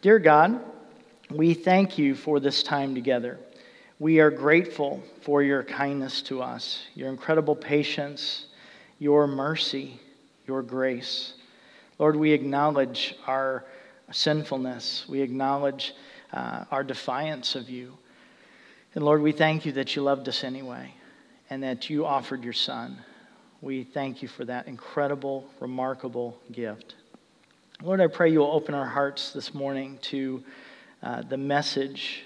Dear God, we thank you for this time together. We are grateful for your kindness to us, your incredible patience, your mercy, your grace. Lord, we acknowledge our sinfulness. We acknowledge uh, our defiance of you. And Lord, we thank you that you loved us anyway and that you offered your Son. We thank you for that incredible, remarkable gift. Lord, I pray you'll open our hearts this morning to uh, the message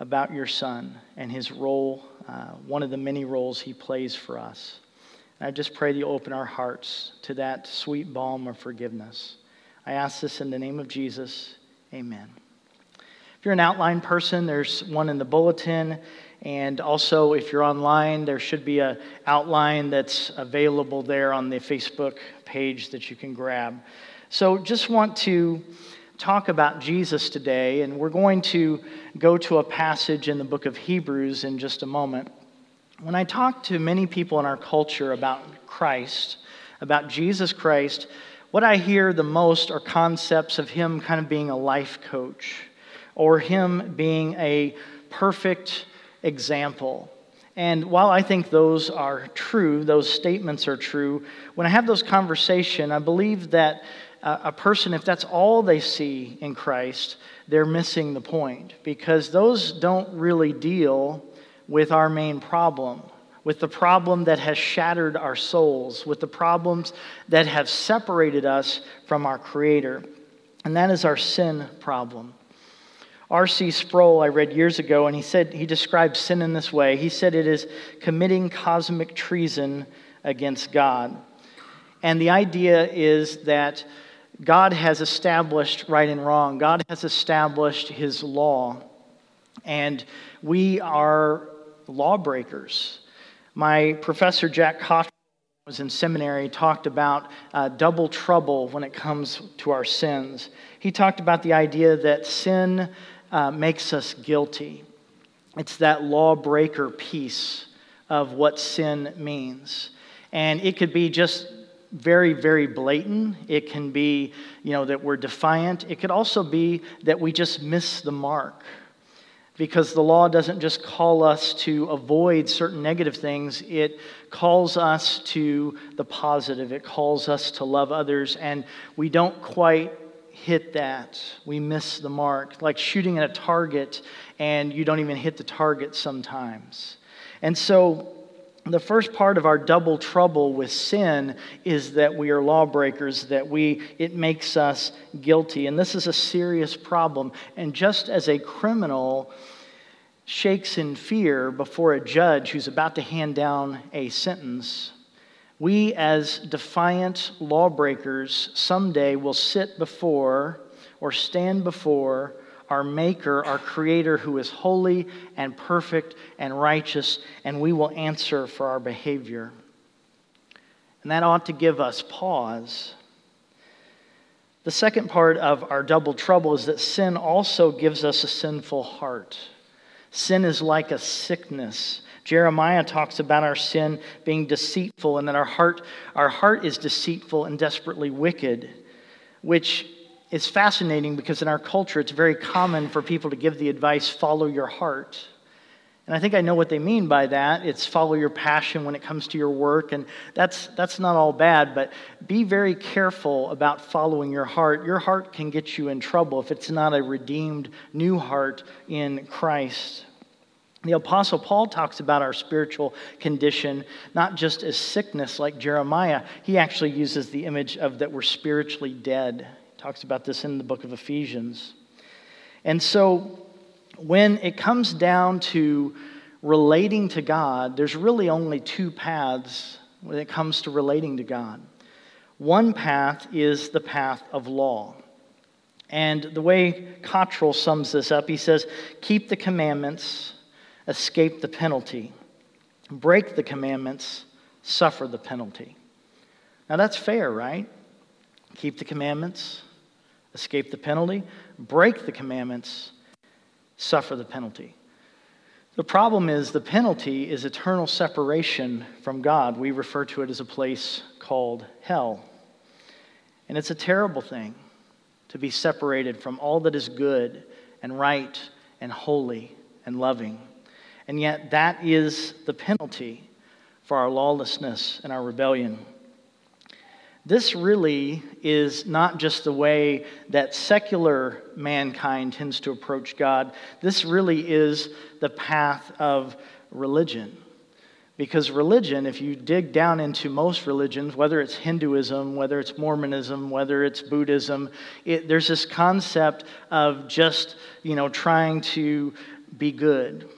about your son and his role, uh, one of the many roles he plays for us. And I just pray that you'll open our hearts to that sweet balm of forgiveness. I ask this in the name of Jesus. Amen. If you're an outline person, there's one in the bulletin. And also, if you're online, there should be an outline that's available there on the Facebook page that you can grab. So, just want to talk about Jesus today, and we're going to go to a passage in the book of Hebrews in just a moment. When I talk to many people in our culture about Christ, about Jesus Christ, what I hear the most are concepts of Him kind of being a life coach or Him being a perfect example. And while I think those are true, those statements are true, when I have those conversations, I believe that a person, if that's all they see in Christ, they're missing the point because those don't really deal with our main problem, with the problem that has shattered our souls, with the problems that have separated us from our Creator. And that is our sin problem. R.C. Sproul, I read years ago, and he said he described sin in this way. He said it is committing cosmic treason against God. And the idea is that God has established right and wrong, God has established his law, and we are lawbreakers. My professor, Jack Cottrell, was in seminary, talked about uh, double trouble when it comes to our sins. He talked about the idea that sin uh, makes us guilty. It's that lawbreaker piece of what sin means. And it could be just very, very blatant. It can be, you know, that we're defiant. It could also be that we just miss the mark. Because the law doesn't just call us to avoid certain negative things, it calls us to the positive. It calls us to love others, and we don't quite hit that. We miss the mark. Like shooting at a target, and you don't even hit the target sometimes. And so, the first part of our double trouble with sin is that we are lawbreakers that we it makes us guilty. And this is a serious problem. And just as a criminal shakes in fear before a judge who's about to hand down a sentence we as defiant lawbreakers someday will sit before or stand before our Maker, our Creator, who is holy and perfect and righteous, and we will answer for our behavior. And that ought to give us pause. The second part of our double trouble is that sin also gives us a sinful heart. Sin is like a sickness. Jeremiah talks about our sin being deceitful and that our heart, our heart is deceitful and desperately wicked, which is fascinating because in our culture, it's very common for people to give the advice follow your heart. And I think I know what they mean by that. It's follow your passion when it comes to your work. And that's, that's not all bad, but be very careful about following your heart. Your heart can get you in trouble if it's not a redeemed new heart in Christ. The Apostle Paul talks about our spiritual condition not just as sickness like Jeremiah, he actually uses the image of that we're spiritually dead talks about this in the book of Ephesians. And so when it comes down to relating to God, there's really only two paths when it comes to relating to God. One path is the path of law. And the way Cottrell sums this up, he says, Keep the commandments, escape the penalty. Break the commandments, suffer the penalty. Now that's fair, right? Keep the commandments, escape the penalty, break the commandments, suffer the penalty. The problem is the penalty is eternal separation from God. We refer to it as a place called hell. And it's a terrible thing to be separated from all that is good and right and holy and loving. And yet, that is the penalty for our lawlessness and our rebellion. This really is not just the way that secular mankind tends to approach God. This really is the path of religion. Because religion, if you dig down into most religions, whether it's Hinduism, whether it's Mormonism, whether it's Buddhism, it, there's this concept of just, you know, trying to be good,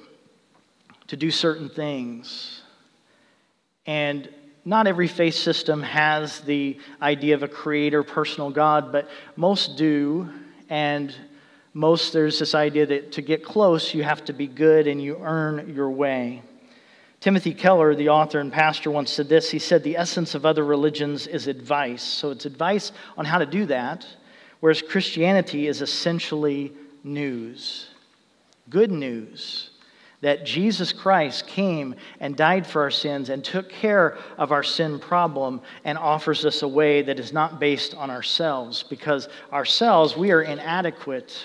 to do certain things. And not every faith system has the idea of a creator, personal God, but most do. And most, there's this idea that to get close, you have to be good and you earn your way. Timothy Keller, the author and pastor, once said this. He said, The essence of other religions is advice. So it's advice on how to do that, whereas Christianity is essentially news. Good news that Jesus Christ came and died for our sins and took care of our sin problem and offers us a way that is not based on ourselves because ourselves, we are inadequate.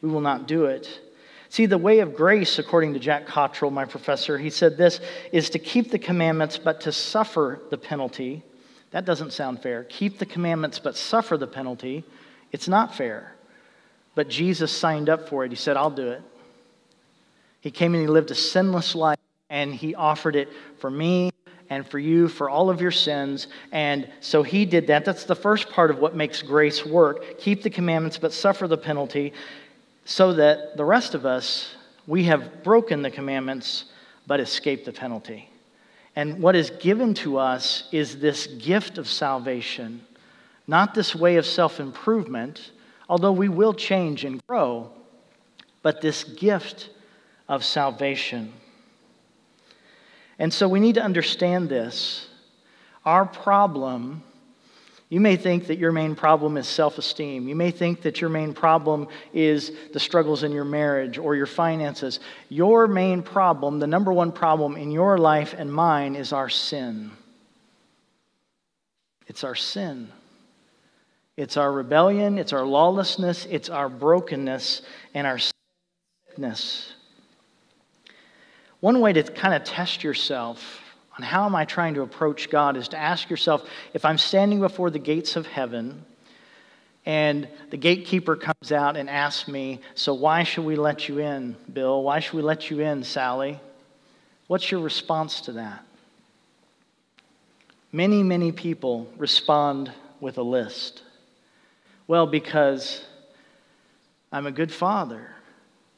We will not do it. See, the way of grace, according to Jack Cottrell, my professor, he said this is to keep the commandments but to suffer the penalty. That doesn't sound fair. Keep the commandments but suffer the penalty. It's not fair. But Jesus signed up for it. He said, I'll do it. He came and he lived a sinless life, and he offered it for me and for you for all of your sins. And so he did that. That's the first part of what makes grace work. Keep the commandments, but suffer the penalty, so that the rest of us, we have broken the commandments, but escaped the penalty. And what is given to us is this gift of salvation, not this way of self improvement, although we will change and grow, but this gift of salvation. And so we need to understand this. Our problem, you may think that your main problem is self esteem. You may think that your main problem is the struggles in your marriage or your finances. Your main problem, the number one problem in your life and mine, is our sin. It's our sin. It's our rebellion, it's our lawlessness, it's our brokenness, and our sickness. One way to kind of test yourself on how am I trying to approach God is to ask yourself if I'm standing before the gates of heaven and the gatekeeper comes out and asks me, So why should we let you in, Bill? Why should we let you in, Sally? What's your response to that? Many, many people respond with a list. Well, because I'm a good father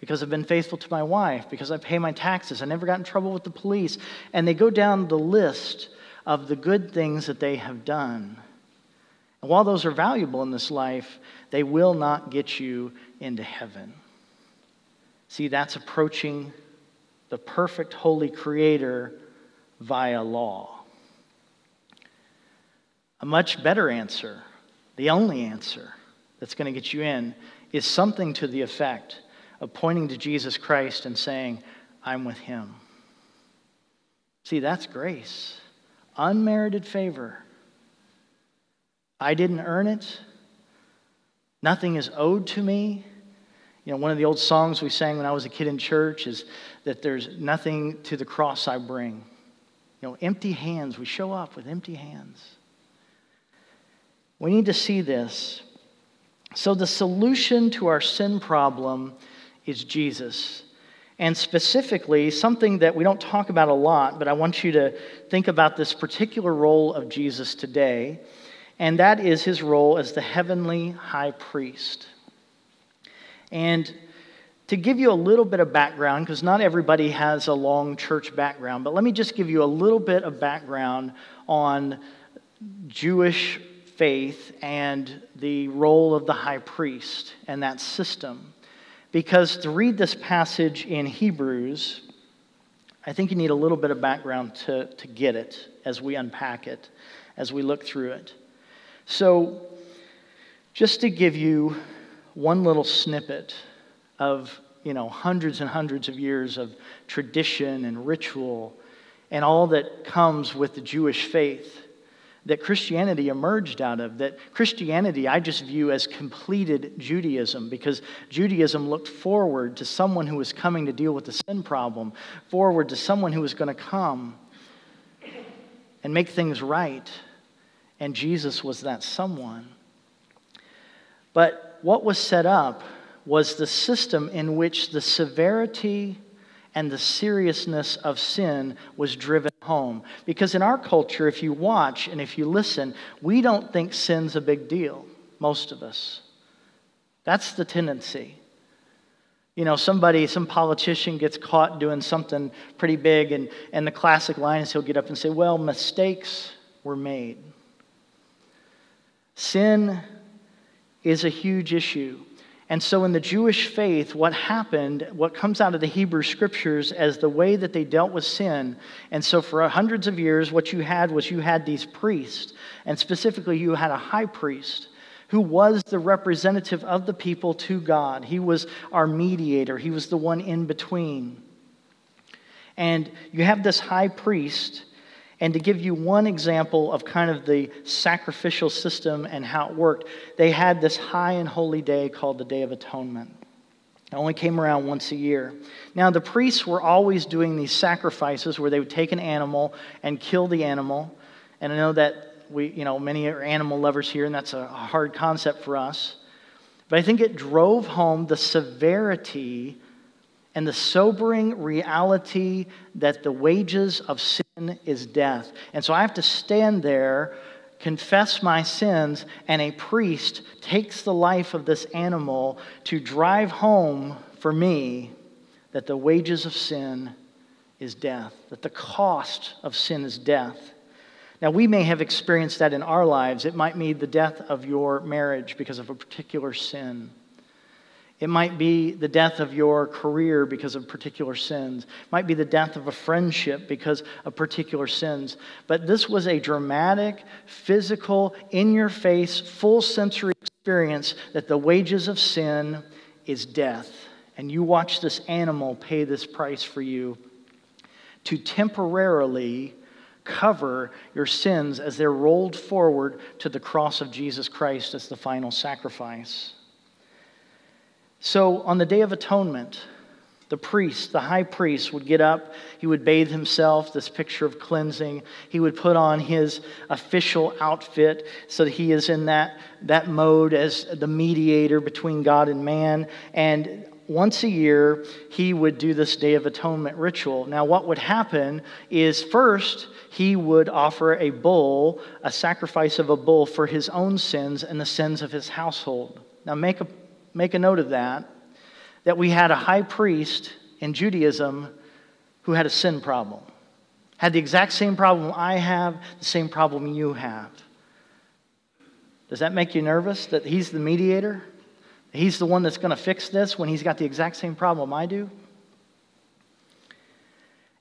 because I've been faithful to my wife, because I pay my taxes, I never got in trouble with the police. And they go down the list of the good things that they have done. And while those are valuable in this life, they will not get you into heaven. See, that's approaching the perfect holy creator via law. A much better answer, the only answer that's going to get you in, is something to the effect of pointing to Jesus Christ and saying, I'm with him. See, that's grace, unmerited favor. I didn't earn it. Nothing is owed to me. You know, one of the old songs we sang when I was a kid in church is that there's nothing to the cross I bring. You know, empty hands. We show up with empty hands. We need to see this. So, the solution to our sin problem is Jesus. And specifically, something that we don't talk about a lot, but I want you to think about this particular role of Jesus today, and that is his role as the heavenly high priest. And to give you a little bit of background, because not everybody has a long church background, but let me just give you a little bit of background on Jewish faith and the role of the high priest and that system. Because to read this passage in Hebrews, I think you need a little bit of background to, to get it as we unpack it, as we look through it. So, just to give you one little snippet of you know hundreds and hundreds of years of tradition and ritual and all that comes with the Jewish faith. That Christianity emerged out of. That Christianity I just view as completed Judaism because Judaism looked forward to someone who was coming to deal with the sin problem, forward to someone who was going to come and make things right. And Jesus was that someone. But what was set up was the system in which the severity and the seriousness of sin was driven home. Because in our culture, if you watch and if you listen, we don't think sin's a big deal, most of us. That's the tendency. You know, somebody, some politician gets caught doing something pretty big, and, and the classic line is he'll get up and say, Well, mistakes were made. Sin is a huge issue. And so, in the Jewish faith, what happened, what comes out of the Hebrew scriptures as the way that they dealt with sin. And so, for hundreds of years, what you had was you had these priests, and specifically, you had a high priest who was the representative of the people to God. He was our mediator, he was the one in between. And you have this high priest and to give you one example of kind of the sacrificial system and how it worked, they had this high and holy day called the Day of Atonement. It only came around once a year. Now, the priests were always doing these sacrifices where they would take an animal and kill the animal. And I know that we, you know, many are animal lovers here, and that's a hard concept for us. But I think it drove home the severity and the sobering reality that the wages of sin is death. And so I have to stand there, confess my sins, and a priest takes the life of this animal to drive home for me that the wages of sin is death, that the cost of sin is death. Now, we may have experienced that in our lives. It might mean the death of your marriage because of a particular sin. It might be the death of your career because of particular sins. It might be the death of a friendship because of particular sins. But this was a dramatic, physical, in your face, full sensory experience that the wages of sin is death. And you watch this animal pay this price for you to temporarily cover your sins as they're rolled forward to the cross of Jesus Christ as the final sacrifice. So on the Day of Atonement, the priest, the high priest, would get up. He would bathe himself, this picture of cleansing. He would put on his official outfit so that he is in that, that mode as the mediator between God and man. And once a year, he would do this Day of Atonement ritual. Now, what would happen is first, he would offer a bull, a sacrifice of a bull for his own sins and the sins of his household. Now, make a make a note of that, that we had a high priest in Judaism who had a sin problem. Had the exact same problem I have, the same problem you have. Does that make you nervous that he's the mediator? He's the one that's going to fix this when he's got the exact same problem I do?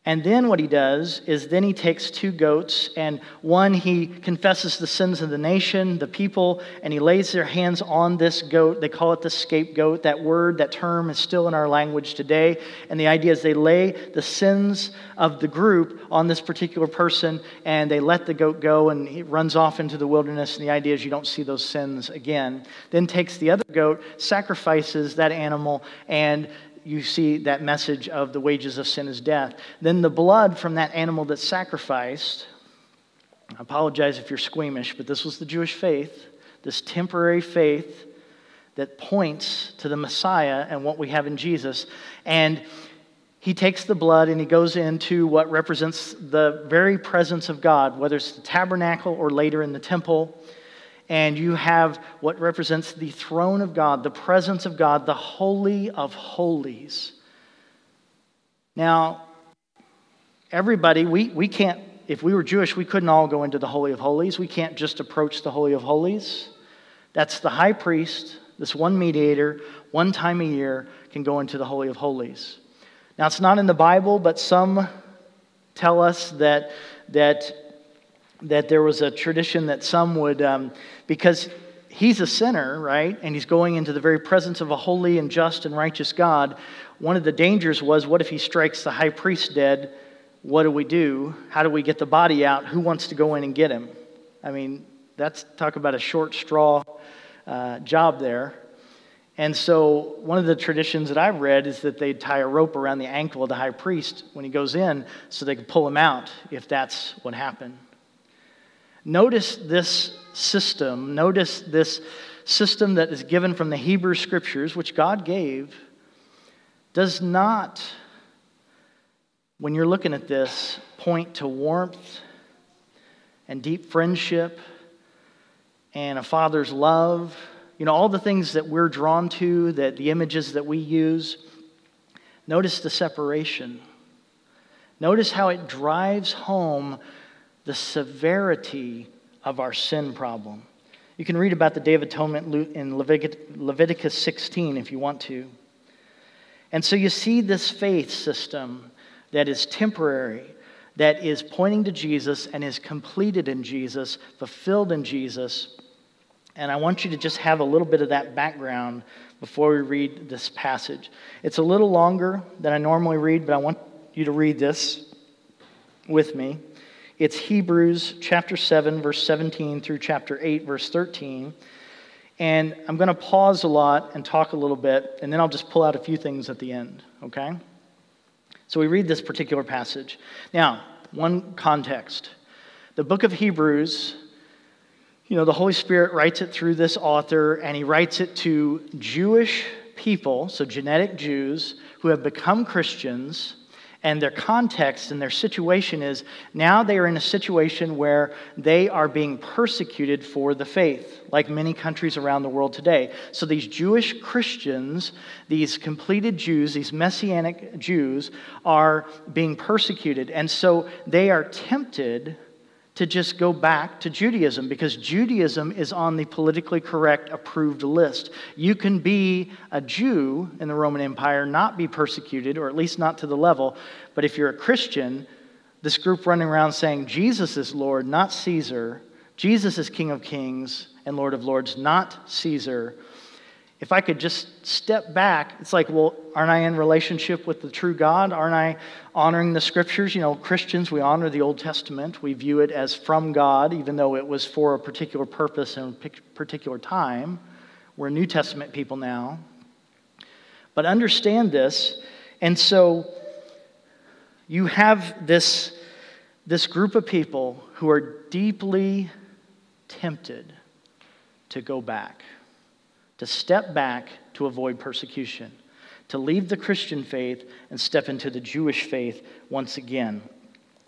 And then what he does is then he takes two goats, and one he confesses the sins of the nation, the people, and he lays their hands on this goat. They call it the scapegoat. That word, that term is still in our language today. And the idea is they lay the sins of the group on this particular person, and they let the goat go, and he runs off into the wilderness. And the idea is you don't see those sins again. Then takes the other goat, sacrifices that animal, and you see that message of the wages of sin is death. Then the blood from that animal that's sacrificed, I apologize if you're squeamish, but this was the Jewish faith, this temporary faith that points to the Messiah and what we have in Jesus. And he takes the blood and he goes into what represents the very presence of God, whether it's the tabernacle or later in the temple and you have what represents the throne of God, the presence of God, the Holy of Holies. Now, everybody, we, we can't, if we were Jewish, we couldn't all go into the Holy of Holies. We can't just approach the Holy of Holies. That's the high priest, this one mediator, one time a year can go into the Holy of Holies. Now, it's not in the Bible, but some tell us that, that that there was a tradition that some would, um, because he's a sinner, right? And he's going into the very presence of a holy and just and righteous God. One of the dangers was what if he strikes the high priest dead? What do we do? How do we get the body out? Who wants to go in and get him? I mean, that's talk about a short straw uh, job there. And so, one of the traditions that I've read is that they'd tie a rope around the ankle of the high priest when he goes in so they could pull him out if that's what happened. Notice this system, notice this system that is given from the Hebrew scriptures, which God gave, does not, when you're looking at this, point to warmth and deep friendship and a father's love you know, all the things that we're drawn to, that the images that we use. Notice the separation. Notice how it drives home the severity of our sin problem. You can read about the Day of Atonement in Leviticus 16 if you want to. And so you see this faith system that is temporary, that is pointing to Jesus and is completed in Jesus, fulfilled in Jesus, and I want you to just have a little bit of that background before we read this passage. It's a little longer than I normally read, but I want you to read this with me. It's Hebrews chapter 7, verse 17 through chapter 8, verse 13. And I'm going to pause a lot and talk a little bit, and then I'll just pull out a few things at the end, okay? So we read this particular passage. Now, one context. The book of Hebrews you know, the Holy Spirit writes it through this author, and he writes it to Jewish people, so genetic Jews, who have become Christians, and their context and their situation is now they are in a situation where they are being persecuted for the faith, like many countries around the world today. So these Jewish Christians, these completed Jews, these messianic Jews, are being persecuted. And so they are tempted to just go back to Judaism because Judaism is on the politically correct approved list. You can be a Jew in the Roman Empire, not be persecuted, or at least not to the level, but if you're a Christian, this group running around saying Jesus is Lord, not Caesar, Jesus is King of Kings and Lord of Lords, not Caesar, if I could just step back, it's like, well, aren't I in relationship with the true God? Aren't I honoring the scriptures? You know, Christians, we honor the Old Testament. We view it as from God, even though it was for a particular purpose and a particular time. We're New Testament people now. But understand this. And so you have this, this group of people who are deeply tempted to go back to step back to avoid persecution, to leave the Christian faith and step into the Jewish faith once again.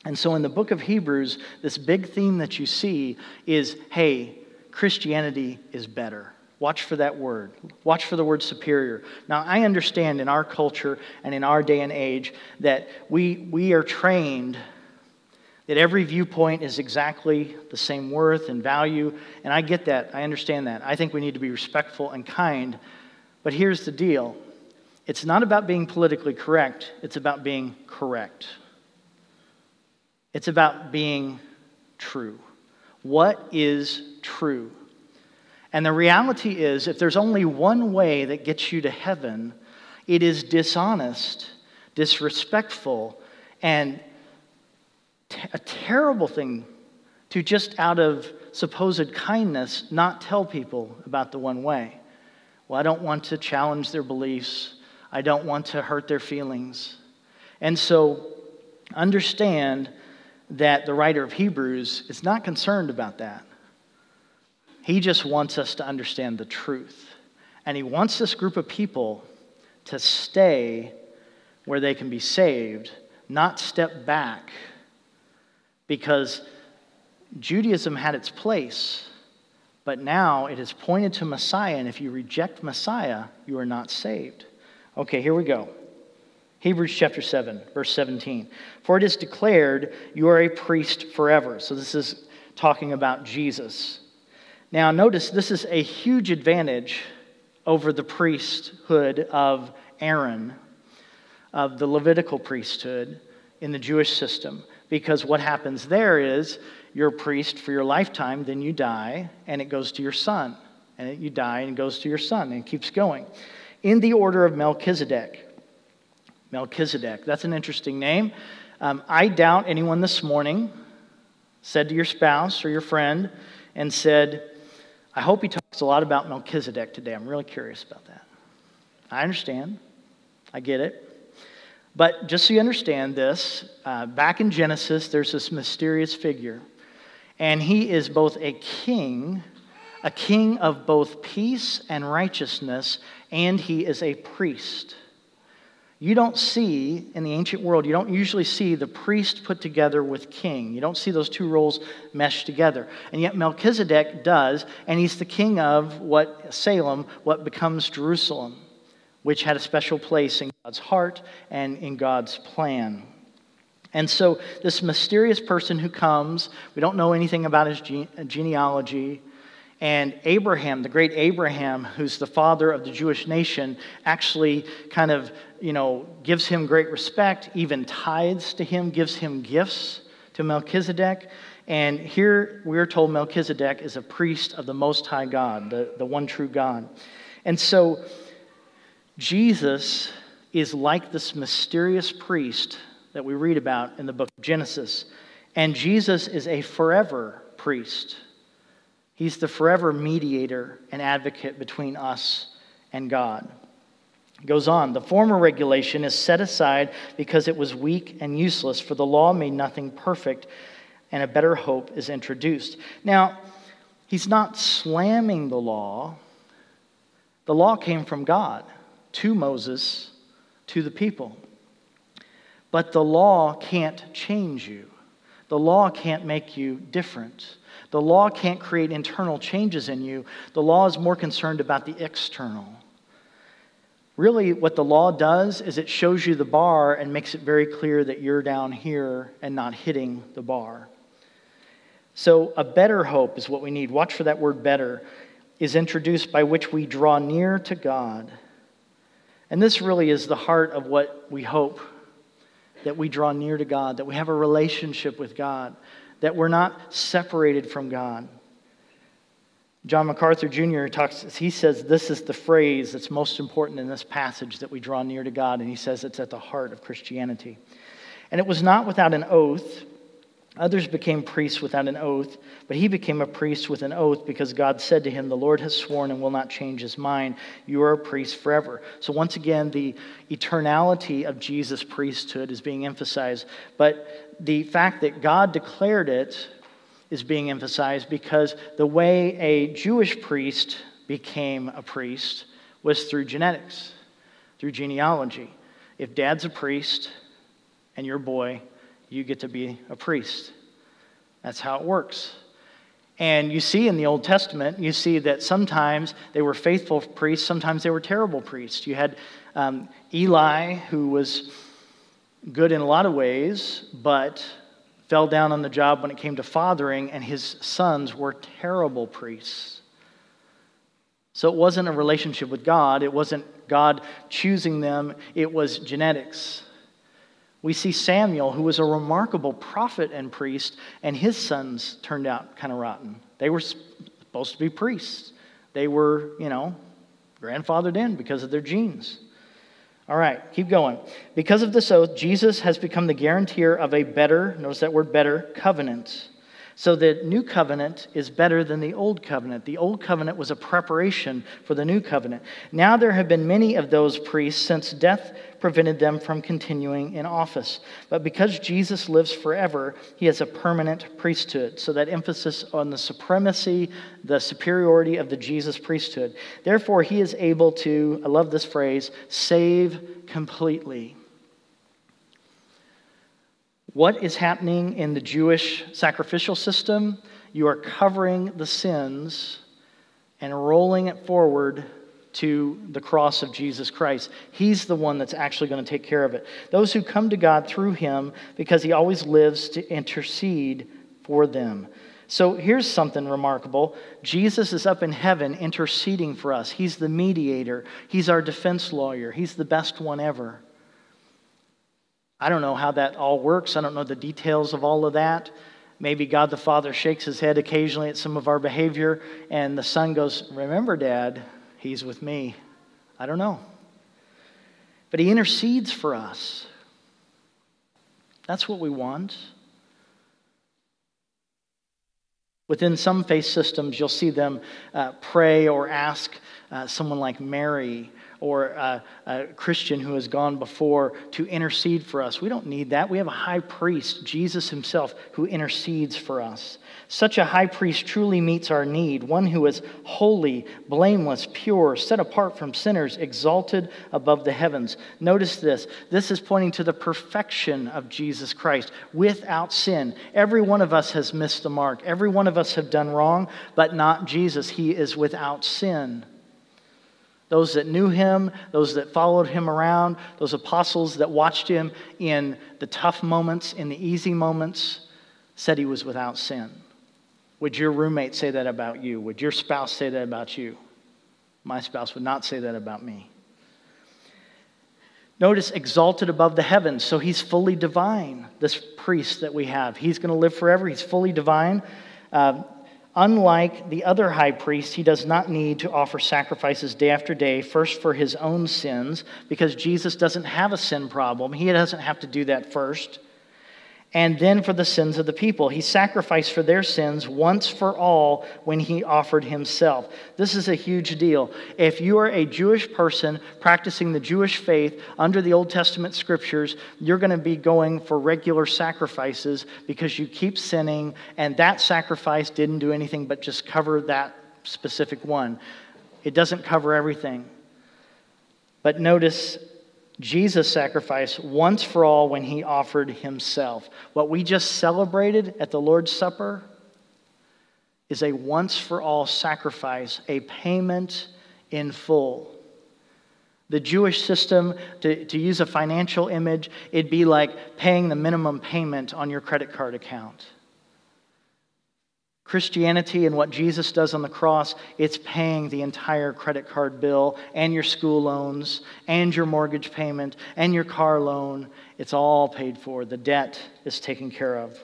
And so in the book of Hebrews, this big theme that you see is hey, Christianity is better. Watch for that word. Watch for the word superior. Now, I understand in our culture and in our day and age that we, we are trained that every viewpoint is exactly the same worth and value. And I get that. I understand that. I think we need to be respectful and kind. But here's the deal it's not about being politically correct, it's about being correct. It's about being true. What is true? And the reality is, if there's only one way that gets you to heaven, it is dishonest, disrespectful, and a terrible thing to just out of supposed kindness not tell people about the one way. Well, I don't want to challenge their beliefs, I don't want to hurt their feelings. And so, understand that the writer of Hebrews is not concerned about that. He just wants us to understand the truth. And he wants this group of people to stay where they can be saved, not step back because Judaism had its place, but now it has pointed to Messiah, and if you reject Messiah, you are not saved. Okay, here we go. Hebrews chapter 7, verse 17. For it is declared, You are a priest forever. So this is talking about Jesus. Now, notice this is a huge advantage over the priesthood of Aaron, of the Levitical priesthood in the Jewish system. Because what happens there is you're a priest for your lifetime, then you die, and it goes to your son. And you die and it goes to your son, and keeps going. In the order of Melchizedek. Melchizedek, that's an interesting name. Um, I doubt anyone this morning said to your spouse or your friend, and said, I hope he talks a lot about Melchizedek today. I'm really curious about that. I understand. I get it. But just so you understand this, uh, back in Genesis, there's this mysterious figure. And he is both a king, a king of both peace and righteousness, and he is a priest. You don't see, in the ancient world, you don't usually see the priest put together with king. You don't see those two roles meshed together. And yet Melchizedek does, and he's the king of what Salem, what becomes Jerusalem, which had a special place in God's heart and in God's plan. And so, this mysterious person who comes, we don't know anything about his gene- genealogy. And Abraham, the great Abraham, who's the father of the Jewish nation, actually kind of, you know, gives him great respect, even tithes to him, gives him gifts to Melchizedek. And here we're told Melchizedek is a priest of the Most High God, the, the one true God. And so Jesus is like this mysterious priest that we read about in the book of Genesis. And Jesus is a forever priest. He's the forever mediator and advocate between us and God. It goes on, the former regulation is set aside because it was weak and useless, for the law made nothing perfect, and a better hope is introduced. Now, he's not slamming the law. The law came from God to Moses, to the people. But the law can't change you. The law can't make you different. The law can't create internal changes in you. The law is more concerned about the external. Really, what the law does is it shows you the bar and makes it very clear that you're down here and not hitting the bar. So, a better hope is what we need. Watch for that word better, is introduced by which we draw near to God. And this really is the heart of what we hope that we draw near to God, that we have a relationship with God that we're not separated from God. John MacArthur Jr. talks, he says this is the phrase that's most important in this passage that we draw near to God, and he says it's at the heart of Christianity. And it was not without an oath Others became priests without an oath, but he became a priest with an oath because God said to him, The Lord has sworn and will not change his mind. You are a priest forever. So, once again, the eternality of Jesus' priesthood is being emphasized, but the fact that God declared it is being emphasized because the way a Jewish priest became a priest was through genetics, through genealogy. If dad's a priest and your boy, you get to be a priest. That's how it works. And you see in the Old Testament, you see that sometimes they were faithful priests, sometimes they were terrible priests. You had um, Eli, who was good in a lot of ways, but fell down on the job when it came to fathering, and his sons were terrible priests. So it wasn't a relationship with God, it wasn't God choosing them, it was genetics. We see Samuel, who was a remarkable prophet and priest, and his sons turned out kind of rotten. They were supposed to be priests. They were, you know, grandfathered in because of their genes. All right, keep going. Because of this oath, Jesus has become the guarantor of a better, notice that word better, covenant. So the new covenant is better than the old covenant. The old covenant was a preparation for the new covenant. Now there have been many of those priests since death prevented them from continuing in office. But because Jesus lives forever, he has a permanent priesthood. So that emphasis on the supremacy, the superiority of the Jesus priesthood. Therefore, he is able to, I love this phrase, save completely. What is happening in the Jewish sacrificial system? You are covering the sins and rolling it forward to the cross of Jesus Christ. He's the one that's actually going to take care of it. Those who come to God through him, because he always lives to intercede for them. So here's something remarkable Jesus is up in heaven interceding for us. He's the mediator, he's our defense lawyer, he's the best one ever. I don't know how that all works. I don't know the details of all of that. Maybe God the Father shakes his head occasionally at some of our behavior, and the Son goes, Remember, Dad, he's with me. I don't know. But he intercedes for us. That's what we want. Within some faith systems, you'll see them uh, pray or ask uh, someone like Mary or a, a, Christian who has gone before to intercede for us. We don't need that. We have a high priest, Jesus himself, who intercedes for us. Such a high priest truly meets our need, one who is holy, blameless, pure, set apart from sinners, exalted above the heavens. Notice this. This is pointing to the perfection of Jesus Christ without sin. Every one of us has missed the mark. Every one of us have done wrong, but not Jesus. He is without sin. Those that knew him, those that followed him around, those apostles that watched him in the tough moments, in the easy moments, said he was without sin. Would your roommate say that about you? Would your spouse say that about you? My spouse would not say that about me. Notice, exalted above the heavens. So he's fully divine, this priest that we have. He's going to live forever. He's fully divine. Uh, Unlike the other high priest, he does not need to offer sacrifices day after day, first for his own sins, because Jesus doesn't have a sin problem. He doesn't have to do that first and then for the sins of the people. He sacrificed for their sins once for all when he offered himself. This is a huge deal. If you are a Jewish person practicing the Jewish faith under the Old Testament scriptures, you're going to be going for regular sacrifices because you keep sinning, and that sacrifice didn't do anything but just cover that specific one. It doesn't cover everything. But notice Jesus sacrificed once for all when he offered himself. What we just celebrated at the Lord's Supper is a once for all sacrifice, a payment in full. The Jewish system, to, to use a financial image, it'd be like paying the minimum payment on your credit card account. Christianity and what Jesus does on the cross, it's paying the entire credit card bill and your school loans and your mortgage payment and your car loan. It's all paid for. The debt is taken care of.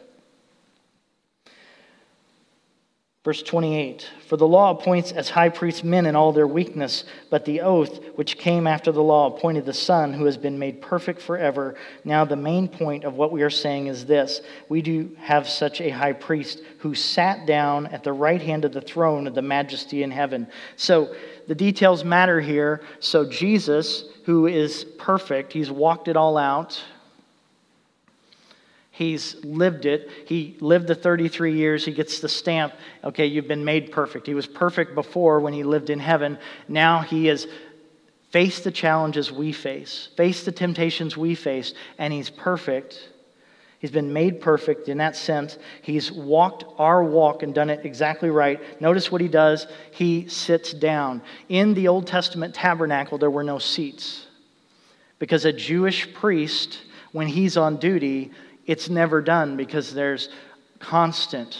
Verse 28 For the law appoints as high priests men in all their weakness, but the oath which came after the law appointed the Son who has been made perfect forever. Now, the main point of what we are saying is this we do have such a high priest who sat down at the right hand of the throne of the majesty in heaven. So, the details matter here. So, Jesus, who is perfect, he's walked it all out. He's lived it. He lived the 33 years. He gets the stamp. Okay, you've been made perfect. He was perfect before when he lived in heaven. Now he has faced the challenges we face, faced the temptations we face, and he's perfect. He's been made perfect in that sense. He's walked our walk and done it exactly right. Notice what he does. He sits down. In the Old Testament tabernacle, there were no seats because a Jewish priest, when he's on duty, it's never done because there's constant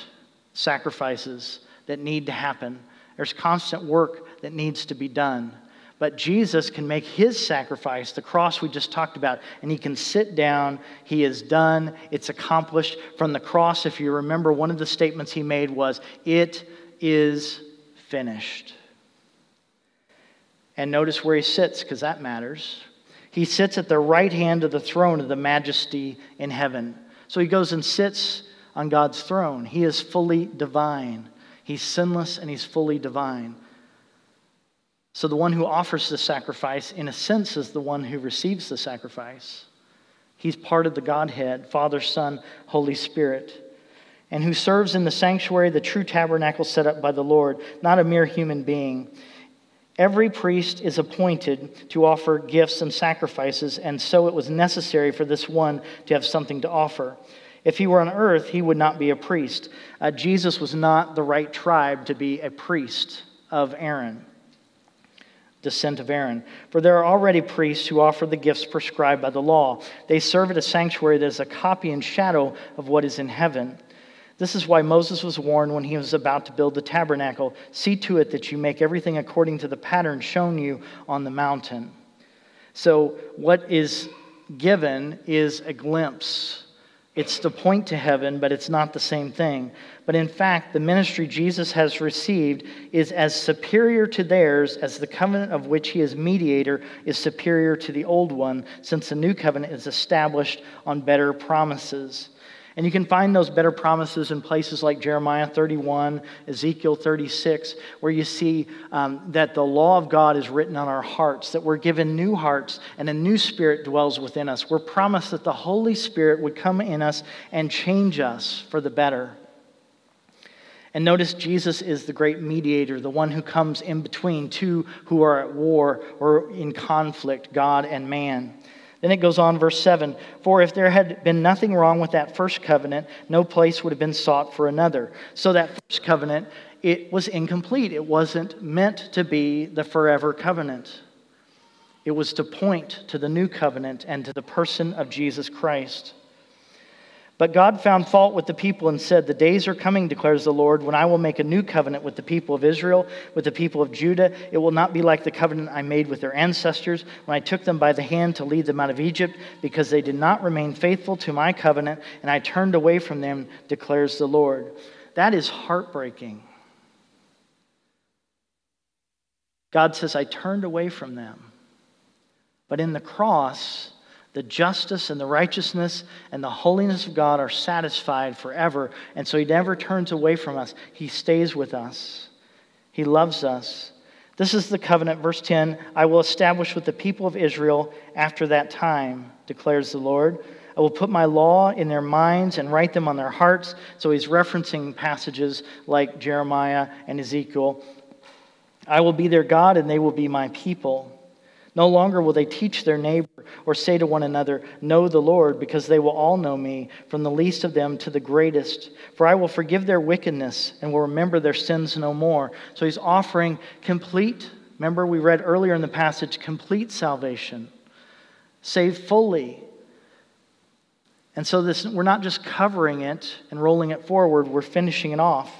sacrifices that need to happen. There's constant work that needs to be done. But Jesus can make his sacrifice, the cross we just talked about, and he can sit down. He is done. It's accomplished. From the cross, if you remember, one of the statements he made was, It is finished. And notice where he sits, because that matters. He sits at the right hand of the throne of the majesty in heaven. So he goes and sits on God's throne. He is fully divine. He's sinless and he's fully divine. So the one who offers the sacrifice, in a sense, is the one who receives the sacrifice. He's part of the Godhead Father, Son, Holy Spirit, and who serves in the sanctuary, the true tabernacle set up by the Lord, not a mere human being. Every priest is appointed to offer gifts and sacrifices, and so it was necessary for this one to have something to offer. If he were on earth, he would not be a priest. Uh, Jesus was not the right tribe to be a priest of Aaron, descent of Aaron. For there are already priests who offer the gifts prescribed by the law. They serve at a sanctuary that is a copy and shadow of what is in heaven. This is why Moses was warned when he was about to build the tabernacle see to it that you make everything according to the pattern shown you on the mountain. So, what is given is a glimpse. It's to point to heaven, but it's not the same thing. But in fact, the ministry Jesus has received is as superior to theirs as the covenant of which he is mediator is superior to the old one, since the new covenant is established on better promises. And you can find those better promises in places like Jeremiah 31, Ezekiel 36, where you see um, that the law of God is written on our hearts, that we're given new hearts and a new spirit dwells within us. We're promised that the Holy Spirit would come in us and change us for the better. And notice Jesus is the great mediator, the one who comes in between two who are at war or in conflict, God and man. Then it goes on, verse 7 For if there had been nothing wrong with that first covenant, no place would have been sought for another. So that first covenant, it was incomplete. It wasn't meant to be the forever covenant. It was to point to the new covenant and to the person of Jesus Christ. But God found fault with the people and said, The days are coming, declares the Lord, when I will make a new covenant with the people of Israel, with the people of Judah. It will not be like the covenant I made with their ancestors when I took them by the hand to lead them out of Egypt, because they did not remain faithful to my covenant, and I turned away from them, declares the Lord. That is heartbreaking. God says, I turned away from them. But in the cross, the justice and the righteousness and the holiness of God are satisfied forever. And so he never turns away from us, he stays with us. He loves us. This is the covenant, verse 10 I will establish with the people of Israel after that time, declares the Lord. I will put my law in their minds and write them on their hearts. So he's referencing passages like Jeremiah and Ezekiel. I will be their God and they will be my people. No longer will they teach their neighbor or say to one another, Know the Lord, because they will all know me, from the least of them to the greatest. For I will forgive their wickedness and will remember their sins no more. So he's offering complete, remember we read earlier in the passage, complete salvation, saved fully. And so this, we're not just covering it and rolling it forward, we're finishing it off.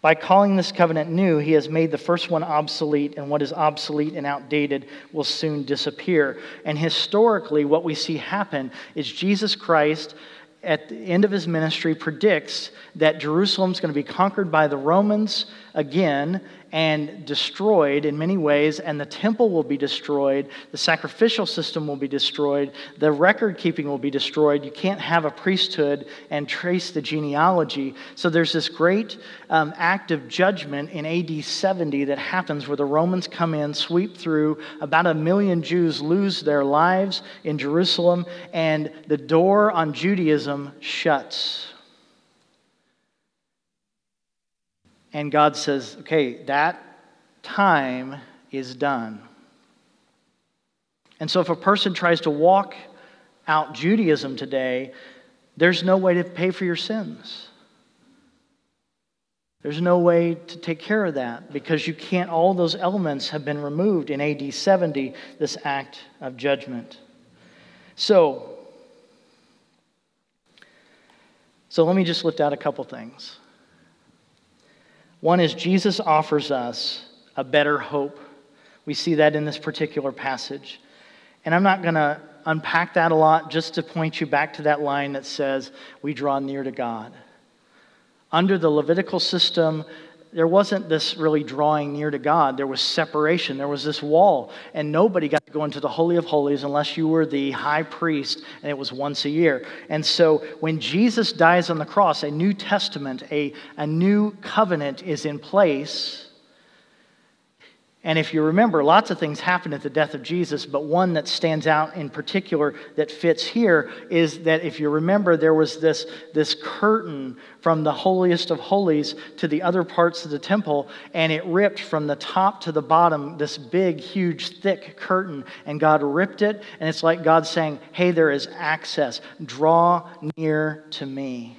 By calling this covenant new, he has made the first one obsolete, and what is obsolete and outdated will soon disappear. And historically, what we see happen is Jesus Christ, at the end of his ministry, predicts that Jerusalem's going to be conquered by the Romans again, and destroyed in many ways, and the temple will be destroyed, the sacrificial system will be destroyed, the record keeping will be destroyed. You can't have a priesthood and trace the genealogy. So there's this great um, act of judgment in AD 70 that happens where the Romans come in, sweep through, about a million Jews lose their lives in Jerusalem, and the door on Judaism shuts. And God says, okay, that time is done. And so if a person tries to walk out Judaism today, there's no way to pay for your sins. There's no way to take care of that because you can't, all those elements have been removed in AD 70, this act of judgment. So, so let me just lift out a couple things. One is Jesus offers us a better hope. We see that in this particular passage. And I'm not going to unpack that a lot just to point you back to that line that says, We draw near to God. Under the Levitical system, there wasn't this really drawing near to God. There was separation. There was this wall, and nobody got to go into the Holy of Holies unless you were the high priest, and it was once a year. And so when Jesus dies on the cross, a new testament, a, a new covenant is in place and if you remember, lots of things happened at the death of Jesus, but one that stands out in particular that fits here is that if you remember, there was this, this curtain from the holiest of holies to the other parts of the temple, and it ripped from the top to the bottom, this big, huge, thick curtain, and God ripped it, and it's like God saying, Hey, there is access. Draw near to me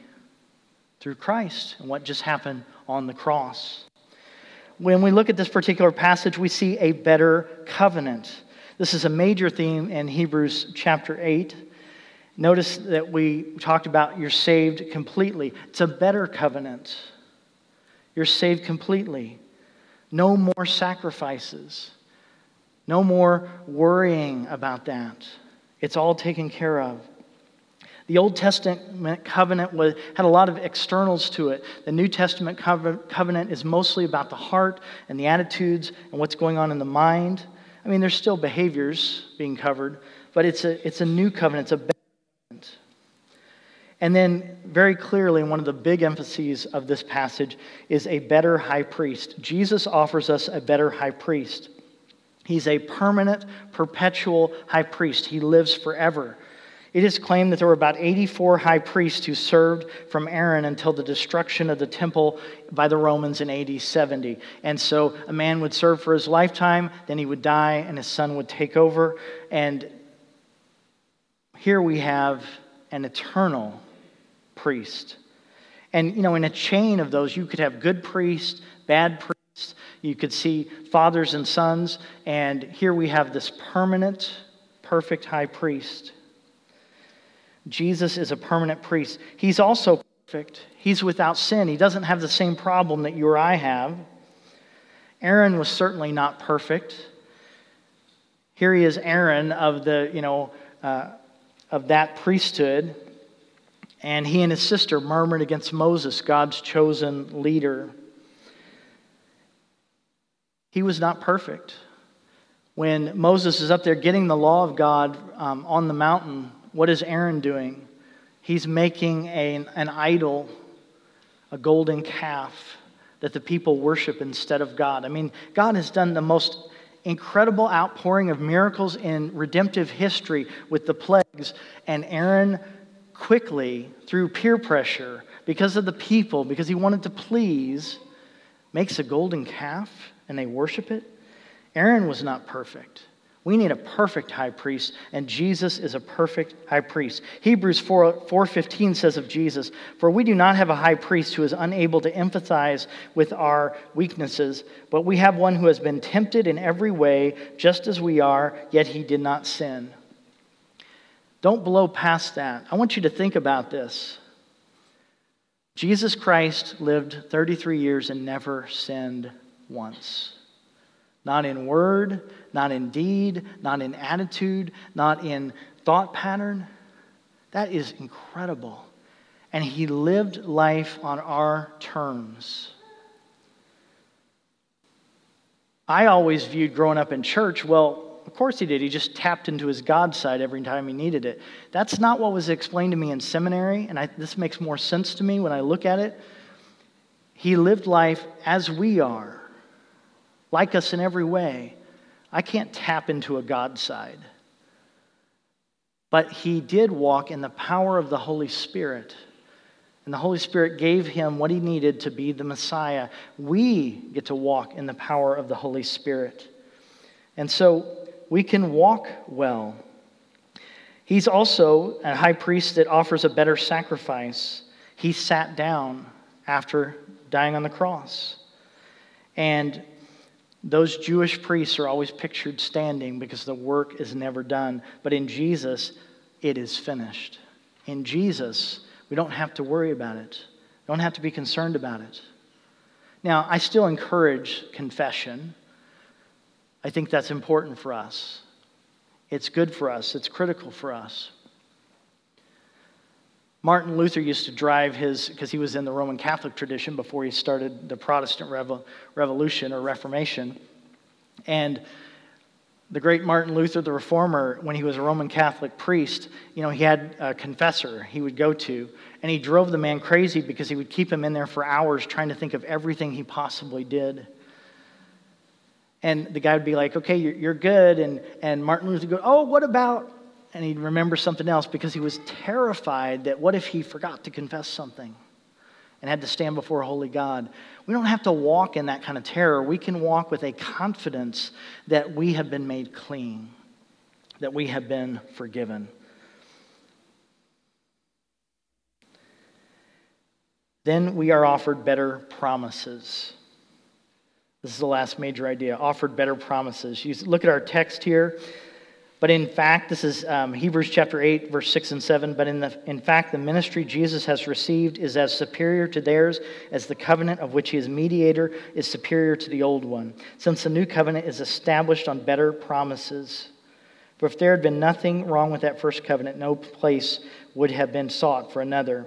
through Christ and what just happened on the cross when we look at this particular passage, we see a better covenant. This is a major theme in Hebrews chapter 8. Notice that we talked about you're saved completely. It's a better covenant. You're saved completely. No more sacrifices. No more worrying about that. It's all taken care of. The Old Testament covenant was, had a lot of externals to it. The New Testament covenant is mostly about the heart and the attitudes and what's going on in the mind. I mean, there's still behaviors being covered, but it's a, it's a new covenant, it's a better covenant. And then, very clearly, one of the big emphases of this passage is a better high priest. Jesus offers us a better high priest. He's a permanent, perpetual high priest, he lives forever. It is claimed that there were about 84 high priests who served from Aaron until the destruction of the temple by the Romans in AD 70. And so a man would serve for his lifetime, then he would die, and his son would take over. And here we have an eternal priest. And, you know, in a chain of those, you could have good priests, bad priests. You could see fathers and sons. And here we have this permanent, perfect high priest. Jesus is a permanent priest. He's also perfect. He's without sin. He doesn't have the same problem that you or I have. Aaron was certainly not perfect. Here he is, Aaron of the, you know, uh, of that priesthood. And he and his sister murmured against Moses, God's chosen leader. He was not perfect. When Moses is up there getting the law of God um, on the mountain, what is Aaron doing? He's making a, an idol, a golden calf that the people worship instead of God. I mean, God has done the most incredible outpouring of miracles in redemptive history with the plagues, and Aaron quickly, through peer pressure, because of the people, because he wanted to please, makes a golden calf and they worship it. Aaron was not perfect. We need a perfect high priest, and Jesus is a perfect high priest. Hebrews 4, 4.15 says of Jesus, For we do not have a high priest who is unable to empathize with our weaknesses, but we have one who has been tempted in every way, just as we are, yet he did not sin. Don't blow past that. I want you to think about this. Jesus Christ lived 33 years and never sinned once. Not in word, not in deed, not in attitude, not in thought pattern. That is incredible. And he lived life on our terms. I always viewed growing up in church, well, of course he did. He just tapped into his God side every time he needed it. That's not what was explained to me in seminary, and I, this makes more sense to me when I look at it. He lived life as we are, like us in every way. I can't tap into a God side. But he did walk in the power of the Holy Spirit. And the Holy Spirit gave him what he needed to be the Messiah. We get to walk in the power of the Holy Spirit. And so we can walk well. He's also a high priest that offers a better sacrifice. He sat down after dying on the cross. And those Jewish priests are always pictured standing because the work is never done. But in Jesus, it is finished. In Jesus, we don't have to worry about it, we don't have to be concerned about it. Now, I still encourage confession. I think that's important for us. It's good for us, it's critical for us. Martin Luther used to drive his, because he was in the Roman Catholic tradition before he started the Protestant Revo, Revolution or Reformation. And the great Martin Luther, the reformer, when he was a Roman Catholic priest, you know, he had a confessor he would go to, and he drove the man crazy because he would keep him in there for hours trying to think of everything he possibly did. And the guy would be like, okay, you're, you're good. And, and Martin Luther would go, oh, what about and he'd remember something else because he was terrified that what if he forgot to confess something and had to stand before a holy God? We don't have to walk in that kind of terror. We can walk with a confidence that we have been made clean, that we have been forgiven. Then we are offered better promises. This is the last major idea offered better promises. You look at our text here. But in fact, this is um, Hebrews chapter 8, verse 6 and 7. But in, the, in fact, the ministry Jesus has received is as superior to theirs as the covenant of which he is mediator is superior to the old one, since the new covenant is established on better promises. For if there had been nothing wrong with that first covenant, no place would have been sought for another.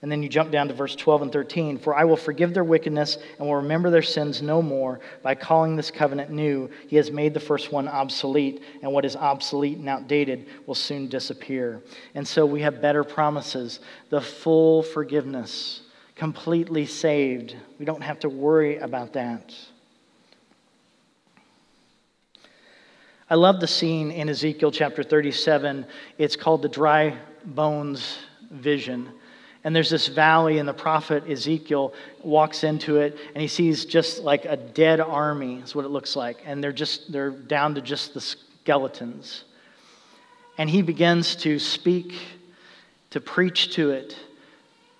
And then you jump down to verse 12 and 13. For I will forgive their wickedness and will remember their sins no more. By calling this covenant new, he has made the first one obsolete, and what is obsolete and outdated will soon disappear. And so we have better promises the full forgiveness, completely saved. We don't have to worry about that. I love the scene in Ezekiel chapter 37. It's called the dry bones vision. And there's this valley, and the prophet Ezekiel walks into it, and he sees just like a dead army, is what it looks like. And they're just, they're down to just the skeletons. And he begins to speak, to preach to it.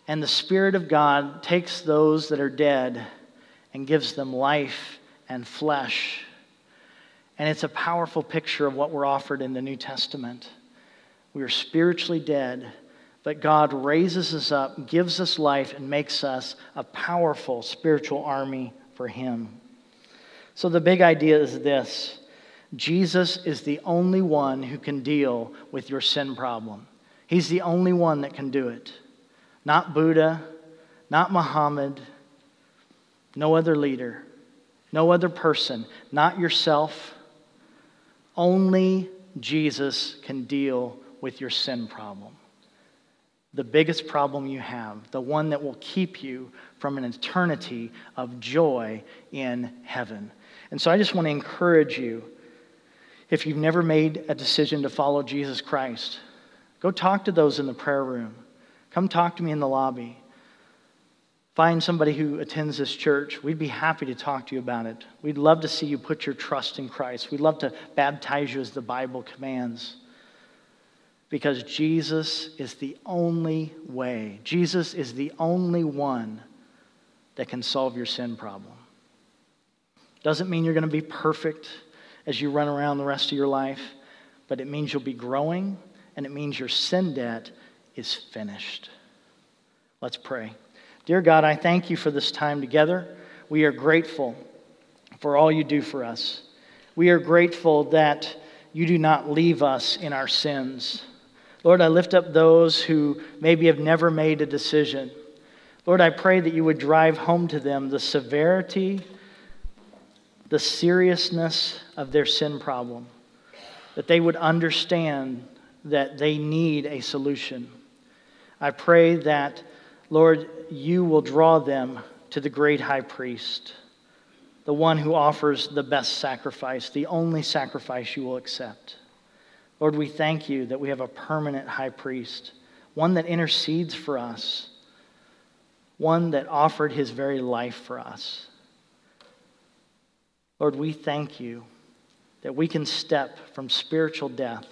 And the Spirit of God takes those that are dead and gives them life and flesh. And it's a powerful picture of what we're offered in the New Testament. We are spiritually dead but God raises us up, gives us life, and makes us a powerful spiritual army for Him. So the big idea is this Jesus is the only one who can deal with your sin problem. He's the only one that can do it. Not Buddha, not Muhammad, no other leader, no other person, not yourself. Only Jesus can deal with your sin problem the biggest problem you have, the one that will keep you from an eternity of joy in heaven. And so I just want to encourage you if you've never made a decision to follow Jesus Christ, go talk to those in the prayer room. Come talk to me in the lobby. Find somebody who attends this church. We'd be happy to talk to you about it. We'd love to see you put your trust in Christ. We'd love to baptize you as the Bible commands because Jesus is the only way. Jesus is the only one that can solve your sin problem. Doesn't mean you're going to be perfect as you run around the rest of your life, but it means you'll be growing and it means your sin debt is finished. Let's pray. Dear God, I thank you for this time together. We are grateful for all you do for us. We are grateful that you do not leave us in our sins Lord, I lift up those who maybe have never made a decision. Lord, I pray that you would drive home to them the severity, the seriousness of their sin problem, that they would understand that they need a solution. I pray that, Lord, you will draw them to the great high priest, the one who offers the best sacrifice, the only sacrifice you will accept. Lord, we thank you that we have a permanent high priest, one that intercedes for us, one that offered his very life for us. Lord, we thank you that we can step from spiritual death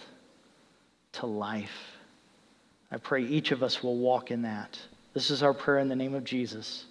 to life. I pray each of us will walk in that. This is our prayer in the name of Jesus.